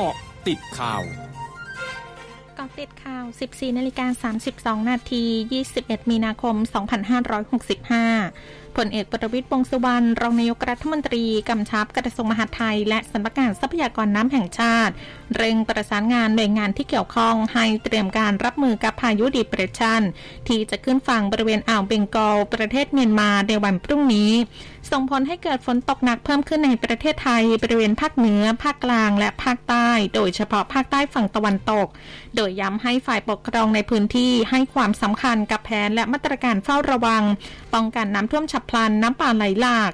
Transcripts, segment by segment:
เกาะติดข่าวกาะติดข่าว 14นาฬิกา32 นาที 21 มีนาคม 2565 ผลเอกประวิตรวงสุวรรณรองนายกรัฐมนตรีกำชับกระทรวงมหาดไทย และสำนักงานทรัพยากรน้ำแห่งชาติ เร่งประสานงานหน่วยงานที่เกี่ยวข้องให้เตรียมการรับมือกับพายุดิเปรชันที่จะขึ้นฝั่งบริเวณอ่าวเบงกอลประเทศเมียนมาในวันพรุ่งนี้ ส่งผลให้เกิดฝนตกหนักเพิ่มขึ้นในประเทศไทยบริเวณภาคเหนือ ภาคกลางและภาคใต้ โดยเฉพาะภาคใต้ฝั่งตะวันตก โดยย้ำให้ฝ่ายปกครองในพื้นที่ให้ความสำคัญกับแผนและมาตรการเฝ้าระวัง ป้องกันน้ำท่วมฉับพลันน้ำป่าไหลหลาก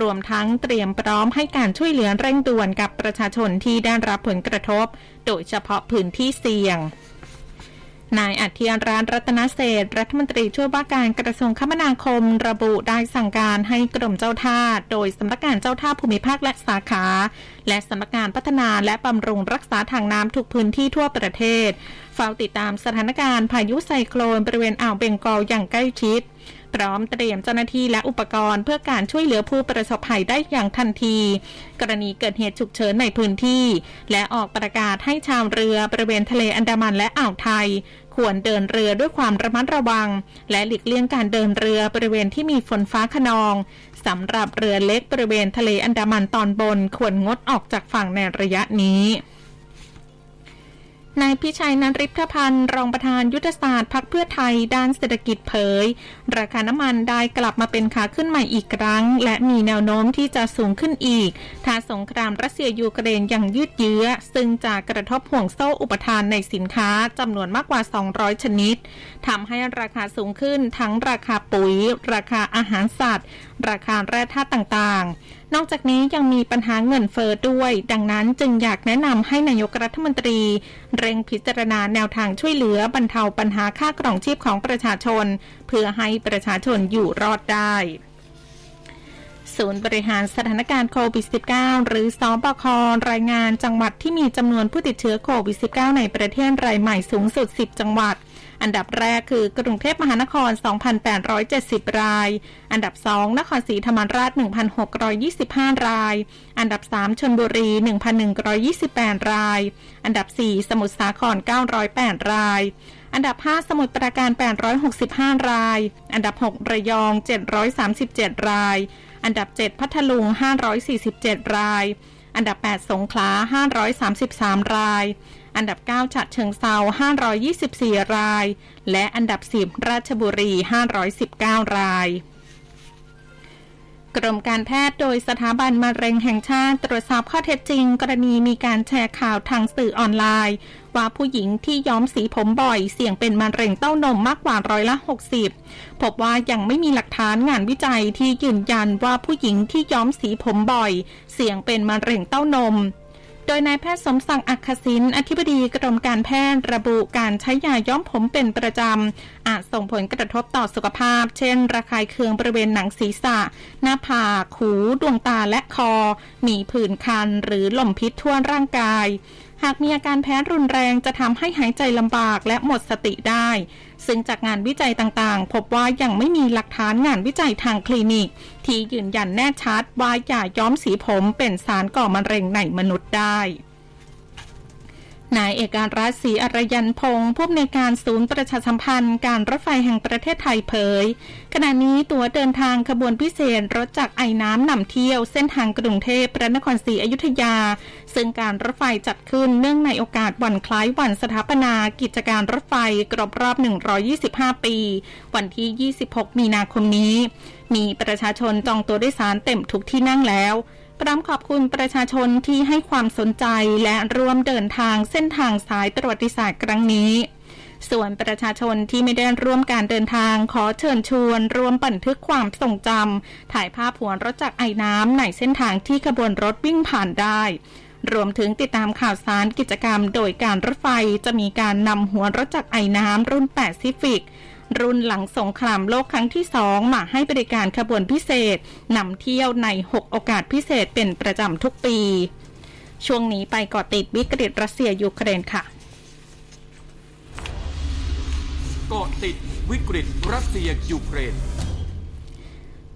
รวมทั้งเตรียมพร้อมให้การช่วยเหลือเร่งด่วนกับประชาชนที่ได้รับผลกระทบ โดยเฉพาะพื้นที่เสี่ยงนายอัธยรานรัตนเศษรัฐมนตรีช่วยว่าการกระทรวงคมนาคม ระบุได้สั่งการให้กรมเจ้าท่า โดยสำนักงานเจ้าท่าภูมิภาคและสาขา และสำนักงานพัฒนาและบำรุงรักษาทางน้ำทุกพื้นที่ทั่วประเทศเฝ้าติดตามสถานการณ์พายุไซโคลนบริเวณอ่าวเบงกอลอย่างใกล้ชิด พร้อมเตรียมเจ้าหน้าที่และอุปกรณ์ เพื่อการช่วยเหลือผู้ประสบภัยได้อย่างทันที กรณีเกิดเหตุฉุกเฉินในพื้นที่ และออกประกาศให้ชาวเรือบริเวณทะเลอันดามันและอ่าวไทย ควรเดินเรือด้วยความระมัดระวัง และหลีกเลี่ยงการเดินเรือบริเวณที่มีฝนฟ้าขนองสำหรับเรือเล็กบริเวณทะเลอันดามันตอนบน ควรงดออกจากฝั่งในระยะนี้ นายพิชัยนันริพพันธ์รองประธานยุทธศาสตร์พักเพื่อไทยด้านเศรษฐกิจเผย ราคาน้ำมันได้กลับมาเป็นขาขึ้นใหม่อีกครั้ง และมีแนวโน้มที่จะสูงขึ้นอีก ถ้าสงครามรัสเซียยูเครนยังยืดเยื้อ ซึ่งจะกระทบห่วงโซ่อุปทานในสินค้าจำนวนมากกว่า 200 ชนิดทำให้ราคาสูงขึ้นทั้งราคาปุ๋ย ราคาอาหารสัตว์ ราคาแร่ธาตุต่างๆ นอกจากนี้ยังมีปัญหาเงินเฟอ้อด้วย ดังนั้นจึงอยากแนะนำให้นายกรัฐมนตรี เร่งพิจารณาแนวทางช่วยเหลือบรรเทาปัญหาค่ากล่องชีพของประชาชน เพื่อให้ประชาชนอยู่รอดได้ศูนย์บริหารสถานการณ์โควิด -19 หรือสอบครายงานจังหวัดที่มีจำนวนผู้ติดเชื้อโควิด -19 ในประเทศรายใหม่สูงสุด 10 จังหวัด อันดับแรกคือกรุงเทพมหานคร 2,870 ราย อันดับ 2 นครศรีธรรมราช 1,625 ราย อันดับ 3 ชนบุรี 1,128 ราย อันดับ 4 สมุทรสาคร 908 ราย อันดับ 5 สมุทรปราการ 865 ราย อันดับ 6 ระยอง 737 ราย อันดับ 7 พัทลุง 547 ราย อันดับ 8 สงขลา 533 ราย อันดับ 9 ฉะเชิงเซา524 ราย และอันดับ 10 ราชบุรี 519 รายกรมการแพทย์โดยสถาบันมะเร็งแห่งชาติตรวจสอบข้อเท็จจริง กรณีมีการแชร์ข่าวทางสื่อออนไลน์ ว่าผู้หญิงที่ย้อมสีผมบ่อย เสี่ยงเป็นมะเร็งเต้านมมากกว่าร้อยละ 60 พบว่ายังไม่มีหลักฐานงานวิจัยที่ยืนยันว่าผู้หญิงที่ย้อมสีผมบ่อย เสี่ยงเป็นมะเร็งเต้านม โดยนายแพทย์สมศักดิ์อักขศินอธิบดีกรมการแพทย์ระบุการใช้ยาย้อมผมเป็นประจำ อาจส่งผลกระทบต่อสุขภาพ เช่น ระคายเคืองบริเวณหนังศีรษะ หน้าผากหู ดวงตาและคอ มีผื่นคันหรือลมพิษทั่วร่างกายหากมีอาการแพ้รุนแรงจะทำให้หายใจลำบากและหมดสติได้ ซึ่งจากงานวิจัยต่างๆ พบว่ายังไม่มีหลักฐานงานวิจัยทางคลินิก ที่ยืนยันแน่ชัดว่ายาย้อมสีผมเป็นสารก่อมะเร็งในมนุษย์ได้ นายเอกการรัศรีอรยันพงศ์ผู้อำนวยการศูนย์ประชาสัมพันธ์การรถไฟแห่งประเทศไทยเผย ขณะนี้ตั๋วเดินทางขบวนพิเศษรถจากไอ้น้ำนำเที่ยวเส้นทางกรุงเทพพระนครศรีอยุธยา ซึ่งการรถไฟจัดขึ้นเนื่องในโอกาสวันคล้ายวันสถาปนากิจการรถไฟกรอบรอบ 125 ปี วันที่ 26 มีนาคมนี้ มีประชาชนจองตัวโดยสารเต็มทุกที่นั่งแล้ว พร้อมขอบคุณประชาชนที่ให้ความสนใจและร่วมเดินทางเส้นทางสายประวัติศาสตร์ครั้งนี้ ส่วนประชาชนที่ไม่ได้ร่วมการเดินทางขอเชิญชวนร่วมบันทึกความทรงจำถ่ายภาพหัวรถจักรไอ้น้ำในเส้นทางที่ขบวนรถวิ่งผ่านได้รวมถึงติดตามข่าวสารกิจกรรมโดยการรถไฟจะมีการนำหัวรถจักรไอ้น้ำรุ่นแปซิฟิก รุ่นหลังสงครามโลกครั้งที่สองมาให้บริการขบวนพิเศษนำเที่ยวใน 6 โอกาสพิเศษเป็นประจำทุกปี ช่วงนี้ไปเกาะติดวิกฤตรัสเซียยูเครนค่ะเกาะติดวิกฤตรัสเซียยูเครน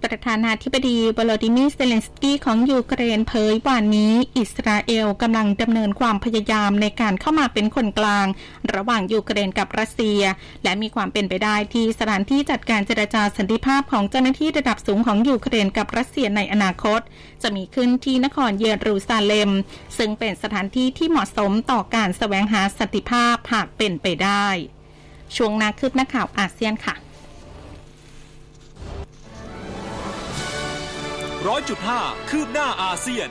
ประธานาธิบดีวลาดิมีร์เซเลนสกี้ของยูเครนเผยวันนี้ อิสราเอลกำลังดำเนินความพยายามในการเข้ามาเป็นคนกลาง ระหว่างยูเครนกับรัสเซีย และมีความเป็นไปได้ที่สถานที่จัดการเจรจาสันติภาพของเจ้าหน้าที่ระดับสูงของยูเครนกับรัสเซียในอนาคต จะมีขึ้นที่นครเยรูซาเล็ม ซึ่งเป็นสถานที่ที่เหมาะสมต่อการแสวงหาสันติภาพหากเป็นไปได้ ช่วงหน้าคืบหน้าข่าวอาเซียนค่ะ ร้อยจุดห้าคืบหน้าอาเซียน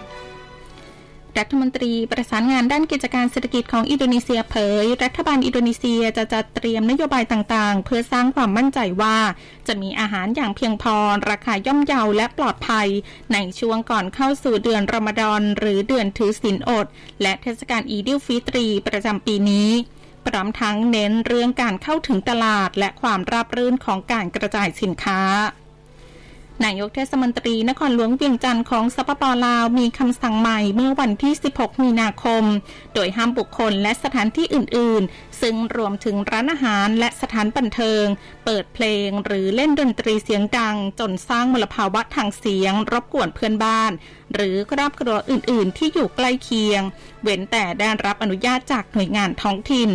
รัฐมนตรีประสานงานด้านกิจการเศรษฐกิจของอินโดนีเซียเผย รัฐบาลอินโดนีเซียจะจัดเตรียมนโยบายต่างๆ เพื่อสร้างความมั่นใจว่า จะมีอาหารอย่างเพียงพอ ราคาย่อมเยาและปลอดภัย ในช่วงก่อนเข้าสู่เดือนรอมฎอนหรือเดือนถือศีลอด และเทศกาลอีดิลฟิตรีประจำปีนี้พร้อมทั้งเน้นเรื่องการเข้าถึงตลาดและความราบรื่นของการกระจายสินค้า นายกเทศมนตรีนครหลวงเวียงจันทร์ของสปปลาวมีคำสั่งใหม่เมื่อวันที่ 16 มีนาคม โดยห้ามบุคคลและสถานที่อื่น ๆ ซึ่งรวมถึงร้านอาหารและสถานบันเทิง เปิดเพลงหรือเล่นดนตรีเสียงดัง จนสร้างมลภาวะทางเสียง รบกวนเพื่อนบ้าน หรือครอบครัวอื่น ๆ ที่อยู่ใกล้เคียง เว้นแต่ได้รับอนุญาตจากหน่วยงานท้องถิ่น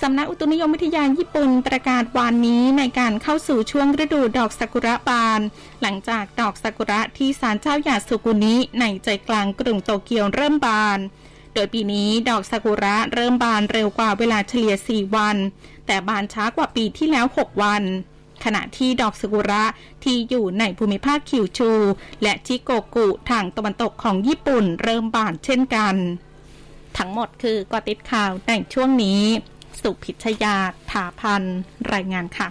สำนักอุตุนิยมวิทยาญี่ปุ่นประกาศวานนี้ในการเข้าสู่ช่วงฤดูดอกซากุระบาน หลังจากดอกซากุระที่ศาลเจ้าหยาสุกุนิในใจกลางกรุงโตเกียวเริ่มบาน โดยปีนี้ดอกซากุระเริ่มบานเร็วกว่าเวลาเฉลี่ย 4 วัน แต่บานช้ากว่าปีที่แล้ว 6 วัน ขณะที่ดอกซากุระที่อยู่ในภูมิภาคคิวชู และชิโกกุทางตะวันตกของญี่ปุ่นเริ่มบานเช่นกัน ทั้งหมดคือกอติดข่าวในช่วงนี้ สุพิชยาถาพันรายงานค่ะ